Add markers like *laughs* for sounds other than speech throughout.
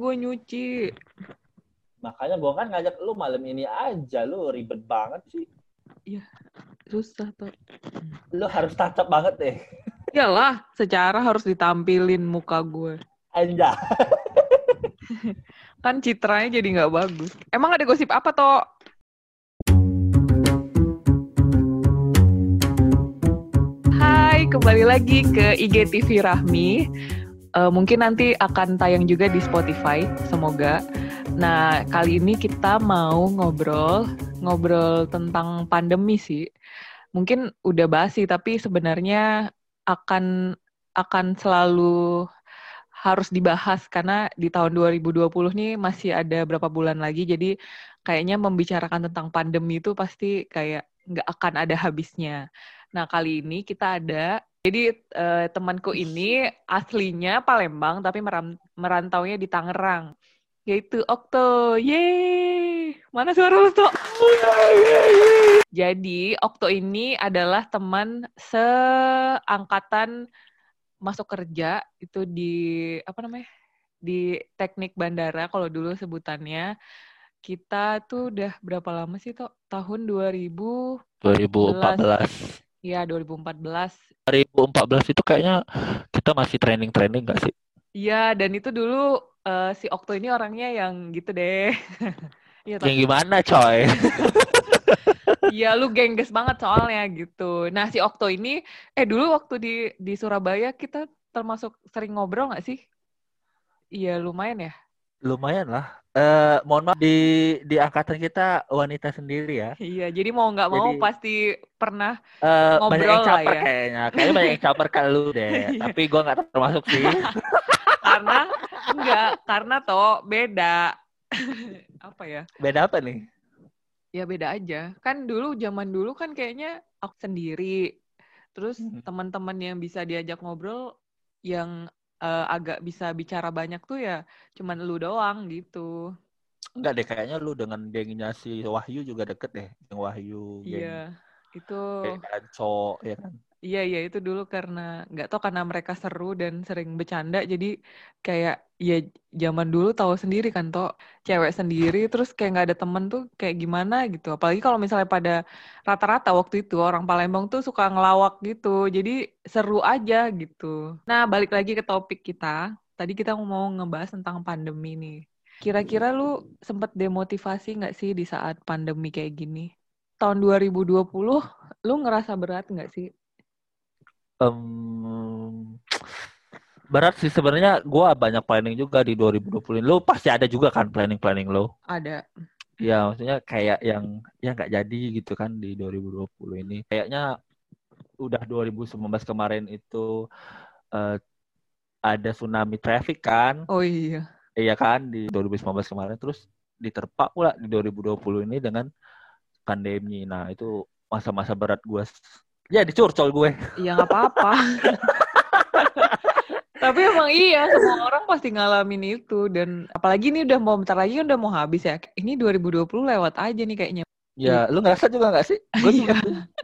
gue nyuci. Makanya gue kan ngajak lu malam ini aja, lu ribet banget sih. Iya, susah tuh. Lu harus tatap banget deh. Iyalah, secara harus ditampilin muka gue. Anja. *laughs* Kan citranya jadi nggak bagus. Emang ada gosip apa toh? Hai, kembali lagi ke IGTV Rahmi. Eh, mungkin nanti akan tayang juga di Spotify, semoga. Nah, kali ini kita mau ngobrol, ngobrol tentang pandemi sih. Mungkin udah basi, tapi sebenarnya akan akan selalu harus dibahas karena di tahun 2020 nih masih ada berapa bulan lagi jadi kayaknya membicarakan tentang pandemi itu pasti kayak nggak akan ada habisnya. Nah kali ini kita ada jadi eh, temanku ini aslinya Palembang tapi meram- merantaunya di Tangerang yaitu Okto. Yeay! Mana suara lu, Tok? Jadi Okto ini adalah teman seangkatan masuk kerja itu di apa namanya di teknik bandara kalau dulu sebutannya kita tuh udah berapa lama sih tuh tahun 2000 2014. Ya 2014 2014 itu kayaknya kita masih training-training gak sih? Iya dan itu dulu eh, si Okto ini orangnya yang gitu deh *laughs* Iya Yang gimana coy? *laughs* Iya lu gengges banget soalnya gitu. Nah si Okto ini, eh dulu waktu di di Surabaya kita termasuk sering ngobrol nggak sih? Iya lumayan ya. Lumayan lah. Eh mohon maaf di di angkatan kita wanita sendiri ya. Iya jadi mau nggak mau Jadi- pasti pernah. Eh banyak Ngobrol yang lah caper ya. kayaknya. Kayaknya banyak yang caper ke lu deh. *laughs* Iya. Tapi gua nggak termasuk sih. *laughs* Karena enggak, karena toh beda. *laughs* Apa ya? Beda apa nih? Ya beda aja. Kan dulu zaman dulu kan kayaknya aku sendiri. Terus Mhm. teman-teman yang bisa diajak ngobrol yang eh, agak bisa bicara banyak tuh ya cuman lu doang gitu. Enggak deh, kayaknya lu dengan gengnya si Wahyu juga deket deh. Yang Wahyu, geng Iya, itu geng Danco, ya kan? Iya iya itu dulu karena nggak tahu karena mereka seru dan sering bercanda jadi kayak ya zaman dulu tahu sendiri kan toh cewek sendiri terus kayak nggak ada temen tuh kayak gimana gitu. Apalagi kalau misalnya pada rata-rata waktu itu orang Palembang tuh suka ngelawak gitu. Jadi seru aja gitu. Nah, balik lagi ke topik kita. Tadi kita mau ngebahas tentang pandemi nih. Kira-kira lu sempet demotivasi nggak sih di saat pandemi kayak gini? Tahun 2020 lu ngerasa berat nggak sih? Em, berat sih sebenarnya gua banyak planning juga di 2020. Lu pasti ada juga kan planning-planning lo. Ada. Ya, maksudnya kayak yang ya nggak jadi gitu kan di 2020 ini. Kayaknya udah 2019 kemarin itu eh, ada tsunami traffic kan? Oh iya. Iya kan di 2019 kemarin terus diterpa pula di 2020 ini dengan pandemi. Nah, itu masa-masa berat gua. Ya dicurcol gue. Ya nggak apa-apa. Tapi emang iya, semua orang pasti ngalamin itu. Dan apalagi ini udah mau bentar lagi kan udah mau habis ya. Ini 2020 lewat aja nih kayaknya. Ya, lu ngerasa juga nggak sih? Gue *laughs* Iya.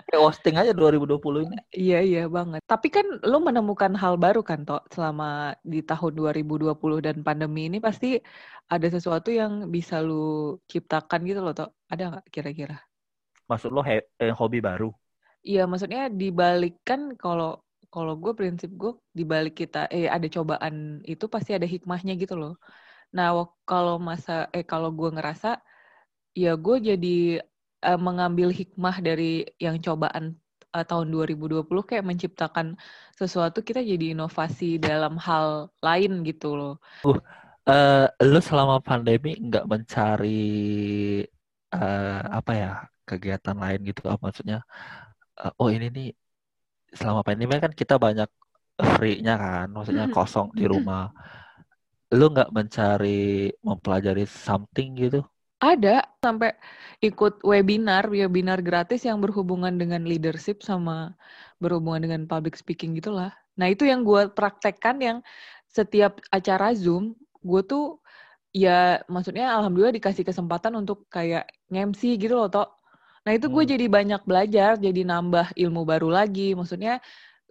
kayak wasting aja 2020 ini. Iya, iya banget. Tapi kan lo menemukan hal baru kan, Tok, selama di tahun 2020 dan pandemi ini pasti ada sesuatu yang bisa lu ciptakan gitu loh, Tok. Ada nggak kira-kira? Maksud lo he- eh, hobi baru? Iya, maksudnya dibalik kan kalau kalau gue prinsip gue dibalik kita eh ada cobaan itu pasti ada hikmahnya gitu loh. Nah, kalau masa eh kalau gue ngerasa ya gue jadi eh, mengambil hikmah dari yang cobaan eh, tahun 2020 kayak menciptakan sesuatu kita jadi inovasi dalam hal lain gitu loh. Eh, lu selama pandemi nggak mencari eh, apa ya kegiatan lain gitu? Apa maksudnya? Eh, oh ini nih selama pandemi kan kita banyak free-nya kan, maksudnya kosong di rumah. Lu nggak mencari mempelajari something gitu? Ada sampai ikut webinar, webinar gratis yang berhubungan dengan leadership sama berhubungan dengan public speaking gitulah. Nah itu yang gue praktekkan yang setiap acara Zoom, gue tuh ya maksudnya alhamdulillah dikasih kesempatan untuk kayak nge-MC gitu loh, Tok. Nah itu gue Hmm. jadi banyak belajar, jadi nambah ilmu baru lagi. Maksudnya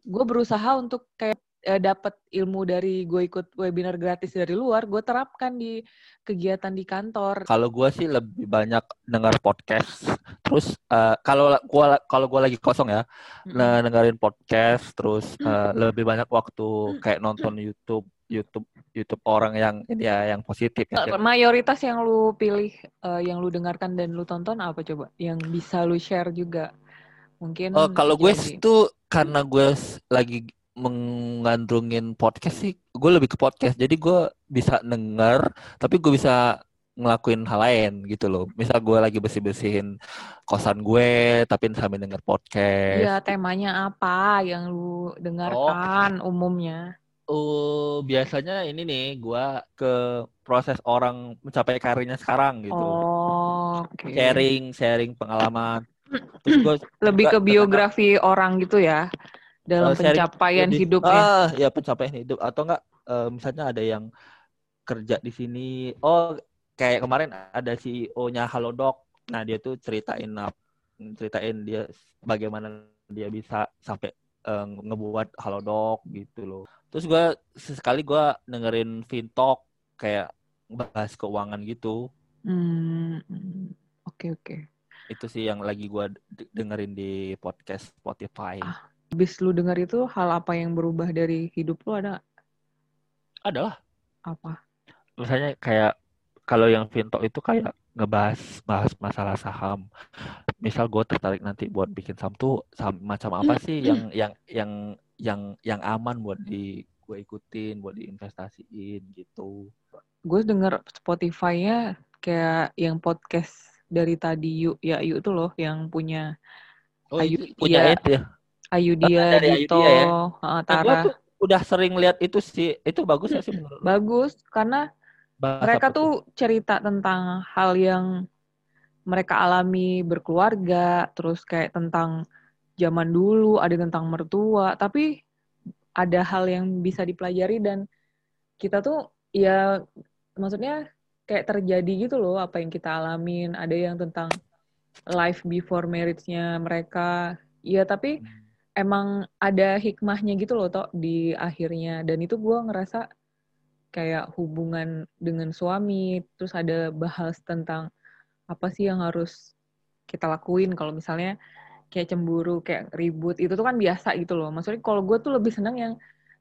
gue berusaha untuk kayak eh, dapat ilmu dari gue ikut webinar gratis dari luar, gue terapkan di kegiatan di kantor. Kalau gue sih lebih banyak dengar podcast. Terus eh, kalau gua kalau gua lagi kosong ya, nah, dengerin podcast. Terus eh, lebih banyak waktu kayak nonton YouTube, YouTube, YouTube orang yang ini ya yang positif ya. Eh, Mayoritas yang lu pilih, eh, yang lu dengarkan dan lu tonton apa coba? Yang bisa lu share juga. Mungkin Oh, kalau gue Joji. tuh karena gue lagi mengandrungin podcast sih, gue lebih ke podcast. Jadi gue bisa denger, tapi gue bisa ngelakuin hal lain gitu loh. Misal gue lagi bersih-bersihin kosan gue, tapi sambil denger podcast. Iya, temanya apa yang lu dengarkan umumnya? Oh, biasanya ini nih, gue ke proses orang mencapai karirnya sekarang gitu. Oh, oke. Sharing, sharing pengalaman. Terus Lebih ke biografi orang gitu ya, dalam sharing pencapaian lebih- hidupnya. Ah, ya pencapaian hidup atau enggak eh, misalnya ada yang kerja di sini. Oh, kayak kemarin ada CEO-nya Halodoc. Nah, dia tuh ceritain ceritain dia bagaimana dia bisa sampai eh, ngebuat Halodoc gitu loh. Terus gua sesekali gua dengerin Fintalk kayak bahas keuangan gitu. Hmm, hmm. oke oke. Itu sih yang lagi gua d- dengerin di podcast Spotify. Ah. Habis lu denger itu hal apa yang berubah dari hidup lu ada Adalah apa? misalnya kayak kalau yang Vinto itu kayak ngebahas bahas masalah saham. Misal gue tertarik nanti buat bikin saham tuh saham macam apa sih yang *clears throat* yang yang yang yang aman buat di gue ikutin, buat diinvestasiin gitu. Gue denger Spotify-nya kayak yang podcast dari tadi Yu, ya Yu tuh loh yang punya Oh, Ayu, itu punya iya. itu ya. Ayu dia, Dito, Dia ya? Nah, gue Tara. tuh udah sering lihat itu sih. Itu bagus gak sih menurut? Bagus karena Bahas mereka apa tuh cerita tentang hal yang mereka alami berkeluarga, terus kayak tentang zaman dulu, ada tentang mertua, tapi ada hal yang bisa dipelajari dan kita tuh ya maksudnya kayak terjadi gitu loh apa yang kita alamin, ada yang tentang life before marriage-nya mereka. Ya tapi emang ada hikmahnya gitu loh toh di akhirnya. Dan itu gue ngerasa kayak hubungan dengan suami terus ada bahas tentang apa sih yang harus kita lakuin. Kalau misalnya kayak cemburu kayak ribut itu tuh kan biasa gitu loh. Maksudnya kalau gue tuh lebih senang yang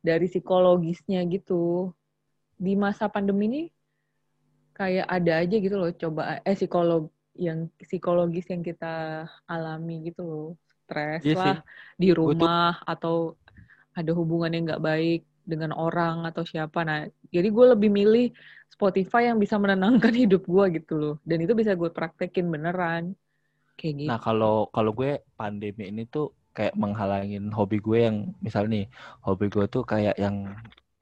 dari psikologisnya gitu. Di masa pandemi ini kayak ada aja gitu loh coba eh psikolog yang psikologis yang kita alami gitu loh. Stres Iya sih. lah di tuh- rumah atau ada hubungan yang nggak baik dengan orang atau siapa. Nah jadi gue lebih milih Spotify yang bisa menenangkan *laughs* hidup gue gitu loh. Dan itu bisa gue praktekin beneran kayak gitu Nah, kalau kalau gue pandemi ini tuh kayak menghalangin hobi gue yang misal nih, hobi gue tuh kayak yang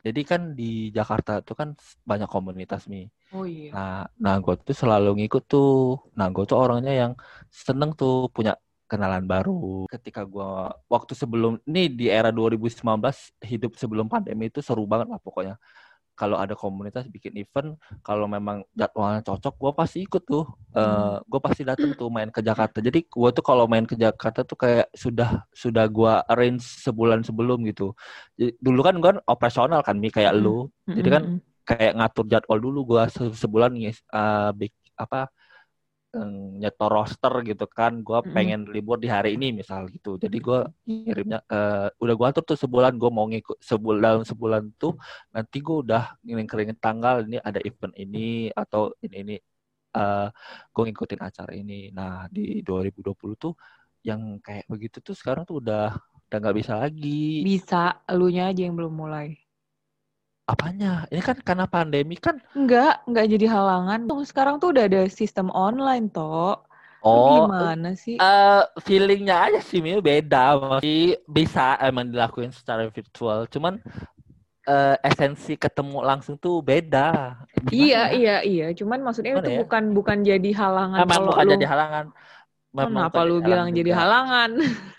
jadi kan di Jakarta tuh kan banyak komunitas nih. oh iya Nah, nah gue tuh selalu ngikut tuh. Nah, gue tuh orangnya yang seneng tuh punya kenalan baru. Ketika gue waktu sebelum ini di era 2019 hidup sebelum pandemi itu seru banget lah pokoknya. Kalau ada komunitas bikin event, kalau memang jadwalnya cocok, gue pasti ikut tuh. Eh, gue pasti datang tuh main ke Jakarta. Jadi gue tuh kalau main ke Jakarta tuh kayak sudah sudah gue arrange sebulan sebelum gitu. Jadi, dulu kan gue operasional kan, Mi kayak Mm. lu jadi kan Mm-mm. kayak ngatur jadwal dulu gua se- sebulan eh, bik- apa nyetor roster gitu kan gua Mm-mm. pengen libur di hari ini misal gitu. Jadi gua ngirimnya eh, udah gua atur tuh sebulan gua mau ngikut sebulan dalam sebulan tuh nanti gua udah ngiring tanggal ini ada event ini atau ini ini eh gua ngikutin acara ini. Nah di 2020 tuh yang kayak begitu tuh sekarang tuh udah udah nggak bisa lagi. Bisa elunya aja yang belum mulai apanya ini kan karena pandemi kan Enggak, enggak jadi halangan. Tuh, sekarang tuh udah ada sistem online, toh. Oh gimana sih? Eh, feelingnya aja sih Mil beda masih bisa emang dilakuin secara virtual cuman eh, esensi ketemu langsung tuh beda Gimana iya, ya? iya, iya. Cuman maksudnya Gimana itu ya? bukan bukan jadi halangan kalau bukan lu jadi halangan Memang Kenapa lu bilang jadi halangan?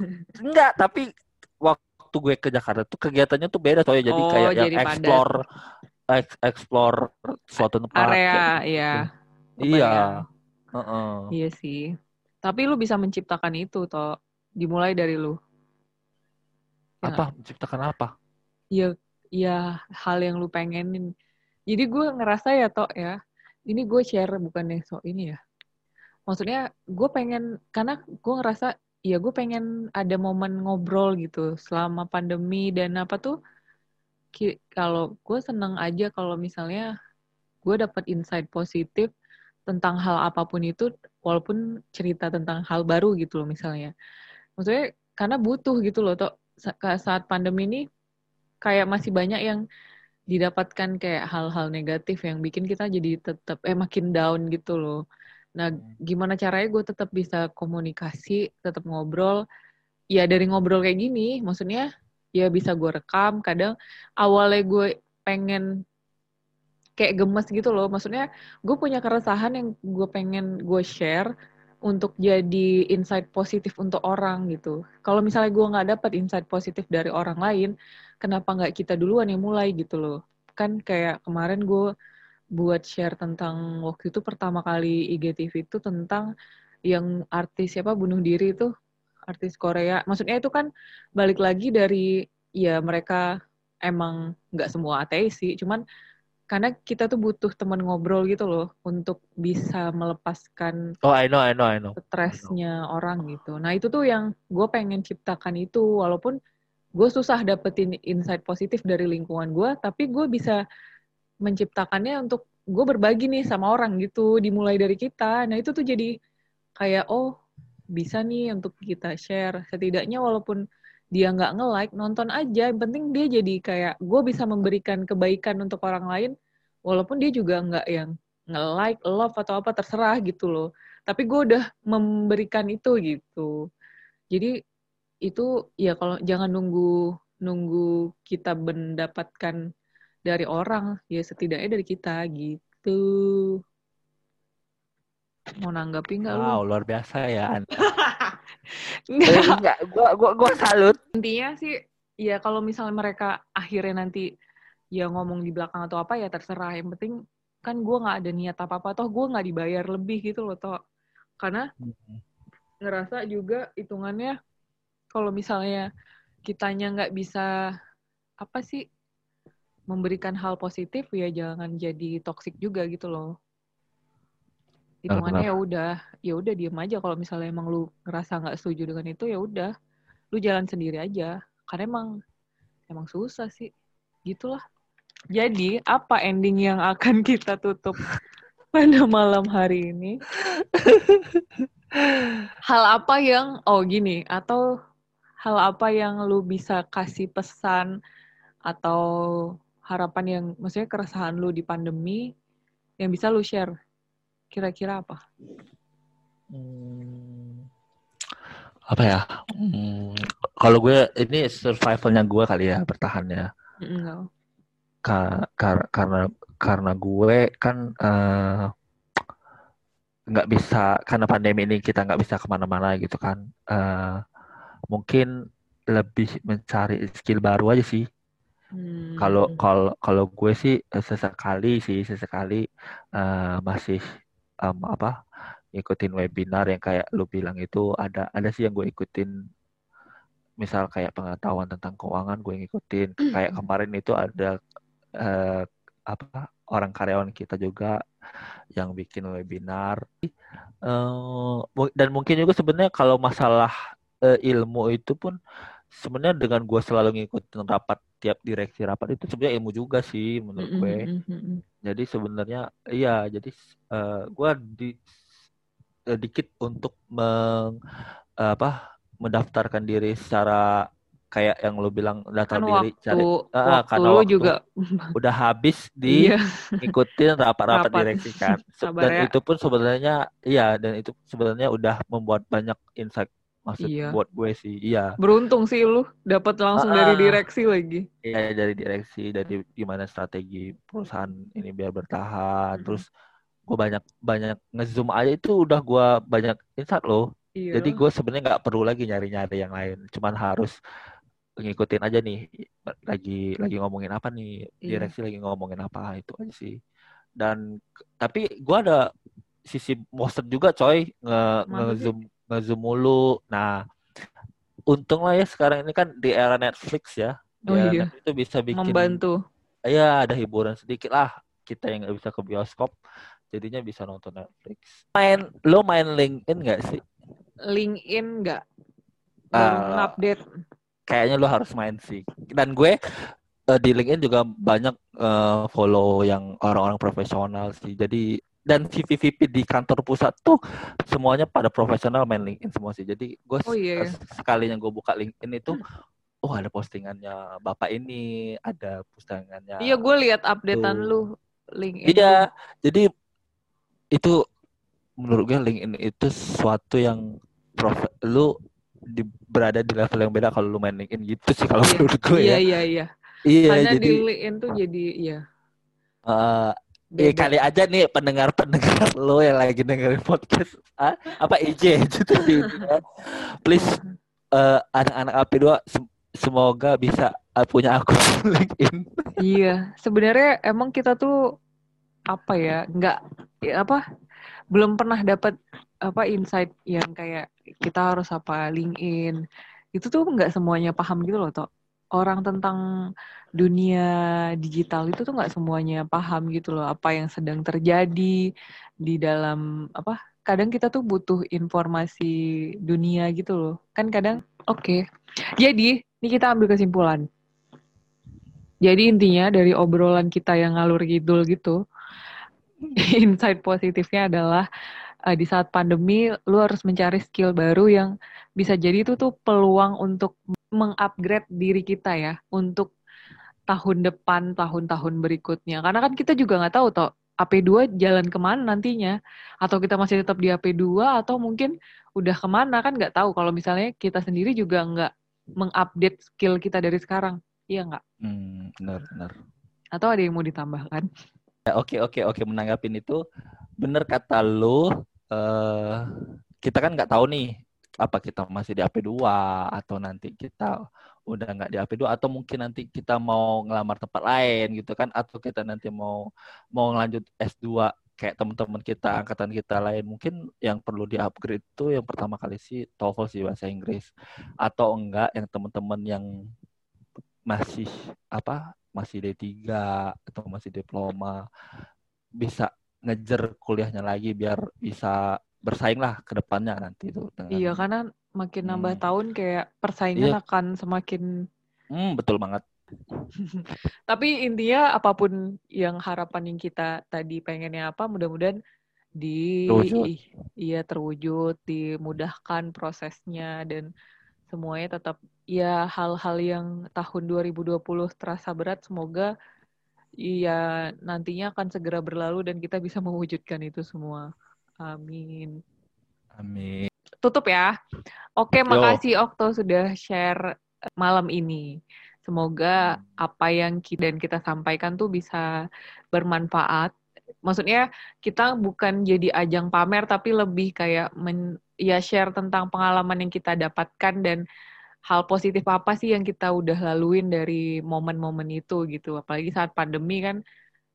*laughs* enggak tapi waktu gue ke Jakarta tuh kegiatannya tuh beda soalnya jadi Oh, kayak yang jadi padat. explore ex- explore suatu tempat Area, kayak iya. gitu. iya Kebayang. Heeh. Iya sih. Tapi lu bisa menciptakan itu, toh. Dimulai dari lu. Ya apa menciptakan apa Ya, ya hal yang lu pengenin. Jadi gue ngerasa ya tok ya, ini gue share bukannya so ini ya. Maksudnya gue pengen karena gue ngerasa ya gue pengen ada momen ngobrol gitu selama pandemi dan apa tuh kalau gue seneng aja kalau misalnya gue dapat insight positif tentang hal apa pun itu walaupun cerita tentang hal baru gitu loh misalnya. Maksudnya karena butuh gitu loh toh saat pandemi ini kayak masih banyak yang didapatkan kayak hal-hal negatif yang bikin kita jadi tetap eh makin down gitu loh nah hmm. gimana caranya gue tetap bisa komunikasi tetap ngobrol ya dari ngobrol kayak gini maksudnya ya bisa gue rekam kadang awalnya gue pengen kayak gemes gitu loh. Maksudnya gue punya keresahan yang gue pengen gue share untuk jadi insight positif untuk orang gitu. Kalau misalnya gue nggak dapat insight positif dari orang lain, kenapa nggak kita duluan yang mulai gitu loh? Kan kayak kemarin gue buat share tentang waktu itu pertama kali IGTV itu tentang yang artis siapa bunuh diri itu artis Korea. Maksudnya itu kan balik lagi dari ya mereka emang nggak semua ateis sih, cuman karena kita tuh butuh teman ngobrol gitu loh untuk bisa melepaskan oh I know I know I know stresnya orang gitu nah itu tuh yang gue pengen ciptakan itu walaupun gue susah dapetin insight positif dari lingkungan gue tapi gue bisa menciptakannya untuk gue berbagi nih sama orang gitu dimulai dari kita nah itu tuh jadi kayak oh bisa nih untuk kita share setidaknya walaupun dia nggak nge-like, nonton aja. Yang penting dia jadi kayak gue bisa memberikan kebaikan untuk orang lain, walaupun dia juga nggak yang nge-like, love atau apa terserah gitu loh. Tapi gue udah memberikan itu gitu. Jadi itu ya kalau jangan nunggu nunggu kita mendapatkan dari orang, ya setidaknya dari kita gitu. Mau nanggapi nggak wow, lu? luar biasa ya. Enggak, *laughs* gua gua gua salut. Intinya sih ya kalau misalnya mereka akhirnya nanti ya ngomong di belakang atau apa ya terserah. Yang penting kan gue nggak ada niat apa apa toh gue nggak dibayar lebih gitu loh toh karena ngerasa juga hitungannya kalau misalnya kitanya nggak bisa apa sih memberikan hal positif ya jangan jadi toksik juga gitu loh. Hitungannya ya udah ya udah diem aja. Kalau misalnya emang lu ngerasa nggak setuju dengan itu ya udah. Lu jalan sendiri aja. Karena emang emang susah sih. Gitulah. Jadi apa ending yang akan *laughs* kita tutup pada malam hari ini? *laughs* Hal apa yang oh gini atau hal apa yang lu bisa kasih pesan atau harapan yang maksudnya keresahan lu di pandemi yang bisa lu share Kira-kira apa? Hmm, apa ya? Hmm, kalau gue ini survivalnya gue kali ya bertahannya. Mm, Ka kar karena karena gue kan uh, nggak bisa karena pandemi ini kita nggak bisa ke mana-mana gitu kan. Uh, mungkin lebih mencari skill baru aja sih. Kalau hmm. kalau kalau gue sih sesekali sih sesekali uh, masih um, apa ikutin webinar yang kayak lu bilang itu ada ada sih yang gue ikutin. Misal kayak pengetahuan tentang keuangan gue ngikutin. Kayak *clears throat* kemarin itu ada uh, apa orang karyawan kita juga yang bikin webinar. Uh, dan mungkin juga sebenarnya kalau masalah uh, ilmu itu pun sebenarnya dengan gue selalu ngikutin rapat tiap direksi rapat itu sebenarnya ilmu juga sih menurut gue. Mm-hmm. Jadi sebenarnya iya jadi uh, eh, gue di uh, dikit untuk meng uh, apa mendaftarkan diri secara kayak yang lo bilang daftar kan diri waktu, cari uh, karena waktu juga *laughs* udah habis di iya. ngikutin rapat-rapat direksi kan. *laughs* dan ya. itu pun sebenarnya iya dan itu sebenarnya udah membuat banyak insight maksud iya. buat gue sih iya beruntung sih lu dapat langsung uh, dari direksi lagi iya dari direksi dari gimana strategi perusahaan ini biar bertahan hmm. terus gue banyak banyak ngezoom aja itu udah gue banyak insight loh iya. jadi gue sebenarnya nggak perlu lagi nyari nyari yang lain cuman harus ngikutin aja nih lagi lagi ngomongin apa nih iya. direksi lagi ngomongin apa itu aja sih dan tapi gue ada sisi bosen juga coy nge, nge zoom ngezoom mulu. Nah, untung lah ya sekarang ini kan di era Netflix ya. Oh Ya, iya. nanti itu bisa bikin Membantu. ya ada hiburan sedikit lah kita yang nggak bisa ke bioskop jadinya bisa nonton Netflix main lo main LinkedIn nggak sih LinkedIn nggak? Ah, update. kayaknya lo harus main sih dan gue eh, di LinkedIn juga banyak eh, follow yang orang-orang profesional sih jadi dan VP-VP di kantor pusat tuh semuanya pada profesional main LinkedIn semua sih jadi gue Oh iya. s- sekalinya gue buka LinkedIn itu oh ada postingannya bapak ini ada postingannya Iya, gue lihat updatean lu LinkedIn. Iya, jadi itu menurut gue LinkedIn itu sesuatu yang prof lu di, berada di level yang beda kalau lu main LinkedIn gitu sih kalau Iya. menurut gue Iya, ya. iya, iya. Iya, Karena jadi di LinkedIn tuh jadi iya. Eh, Beda. kali aja nih pendengar-pendengar *laughs* lo yang lagi dengerin podcast ah, apa IJ gitu *laughs* India. Please eh, anak-anak AP2 sem- semoga bisa eh, punya akun *laughs* LinkedIn. Iya, sebenarnya emang kita tuh apa ya, nggak ya apa, belum pernah dapat apa insight yang kayak kita harus apa LinkedIn. Itu tuh nggak semuanya paham gitu loh, toh. Orang tentang dunia digital itu tuh nggak semuanya paham gitu loh, apa yang sedang terjadi di dalam apa. Kadang kita tuh butuh informasi dunia gitu loh. Kan kadang, oke. Jadi, ini kita ambil kesimpulan. Jadi intinya dari obrolan kita yang ngalur kidul gitu, *laughs* insight positifnya adalah eh, di saat pandemi lu harus mencari skill baru yang bisa jadi itu tuh peluang untuk mengupgrade diri kita ya untuk tahun depan, tahun-tahun berikutnya. Karena kan kita juga nggak tahu toh AP2 jalan ke mana nantinya. Atau kita masih tetap di AP2 atau mungkin udah ke mana kan nggak tahu. Kalau misalnya kita sendiri juga nggak mengupdate skill kita dari sekarang. Iya nggak? Hmm, benar, benar. Atau ada yang mau ditambahkan? Ya, oke oke oke menanggapin itu bener kata lu eh kita kan nggak tahu nih apa kita masih di AP2 atau nanti kita udah nggak di AP2 atau mungkin nanti kita mau ngelamar tempat lain gitu kan atau kita nanti mau mau ngelanjut S2 kayak teman-teman kita angkatan kita lain. Mungkin yang perlu di upgrade itu yang pertama kali sih TOEFL sih bahasa Inggris. Atau enggak yang teman-teman yang masih apa masih D3 atau masih diploma bisa ngejar kuliahnya lagi biar bisa bersaing lah ke depannya nanti itu dengan Iya, karena makin nambah Hmm. tahun kayak persaingan Iya. akan semakin hmm, betul banget *laughs* Tapi intinya apa pun yang harapan yang kita tadi pengennya apa, mudah-mudahan di Terwujud. iya terwujud, dimudahkan prosesnya dan semuanya tetap ya hal-hal yang tahun 2020 terasa berat semoga ya nantinya akan segera berlalu dan kita bisa mewujudkan itu semua. Amin. amin Tutup ya. Oke, Yo. makasih Okto sudah share eh, malam ini. Semoga apa yang ki- dan kita sampaikan tuh bisa bermanfaat. Maksudnya kita bukan jadi ajang pamer tapi lebih kayak men, ya share tentang pengalaman yang kita dapatkan dan hal positif apa sih yang kita udah laluin dari momen-momen itu gitu. Apalagi saat pandemi kan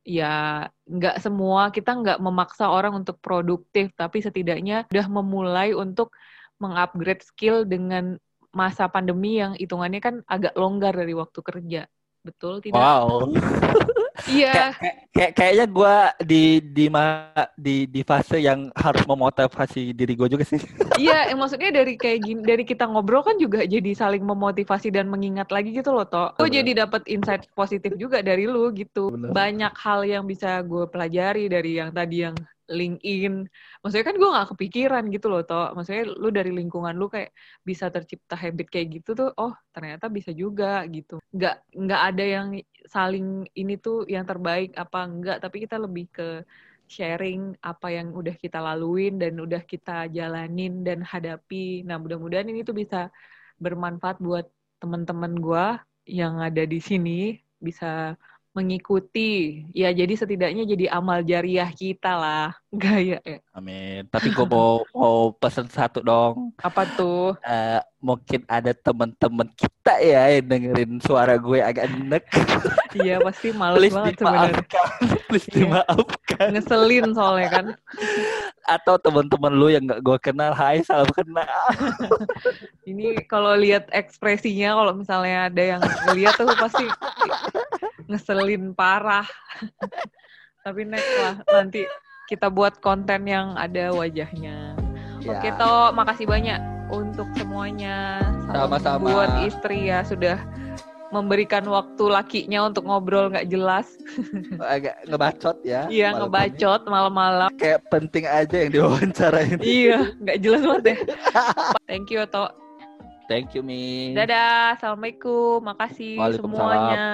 ya nggak semua. Kita nggak memaksa orang untuk produktif tapi setidaknya udah memulai untuk mengupgrade skill dengan masa pandemi yang hitungannya kan agak longgar dari waktu kerja betul tidak? Wow. *laughs* Iya. Kayak kayak kayaknya gue di di ma- di di fase yang harus memotivasi diri gue juga sih. *laughs* Iya eh, maksudnya dari kayak gini dari kita ngobrol kan juga jadi saling memotivasi dan mengingat lagi gitu loh toh. Gue jadi dapat insight positif juga dari lu gitu. Bener. banyak hal yang bisa gue pelajari dari yang tadi yang LinkedIn. Maksudnya kan gue nggak kepikiran gitu loh toh. Maksudnya lu dari lingkungan lu kayak bisa tercipta habit kayak gitu tuh oh ternyata bisa juga gitu. Nggak nggak ada yang saling ini tuh yang terbaik apa enggak tapi kita lebih ke sharing apa yang udah kita laluin dan udah kita jalanin dan hadapi. Nah mudah-mudahan ini tuh bisa bermanfaat buat teman-teman gua yang ada di sini bisa mengikuti. Ya jadi setidaknya jadi amal jariah kita lah. *laughs* Gaya ya. Amin. Tapi gue mau mau pesen satu dong. Apa tuh? Eh, mungkin ada teman-teman kita ya yang dengerin suara gue agak enek. *laughs* Iya pasti males please banget sebenarnya. *laughs* please Iya. dimaafkan. Ngeselin soalnya kan. Atau teman-teman lu yang gak gue kenal hai salam kenal. Ini kalau lihat ekspresinya, kalau misalnya ada yang lihat tuh pasti ngeselin parah. *laughs* Tapi next lah, nanti kita buat konten yang ada wajahnya. Ya. Oke, Toh, makasih banyak untuk semuanya. Sama-sama. Buat istri ya, sudah memberikan waktu lakinya untuk ngobrol nggak jelas. *laughs* agak ngebacot ya. Iya, malam ngebacot malam-malam. Kayak penting aja yang diwawancarain. iya, nggak jelas banget ya. *laughs* Thank you, Toh. Thank you, Mi. Dadah, assalamualaikum, makasih Waalaikumsalam. semuanya.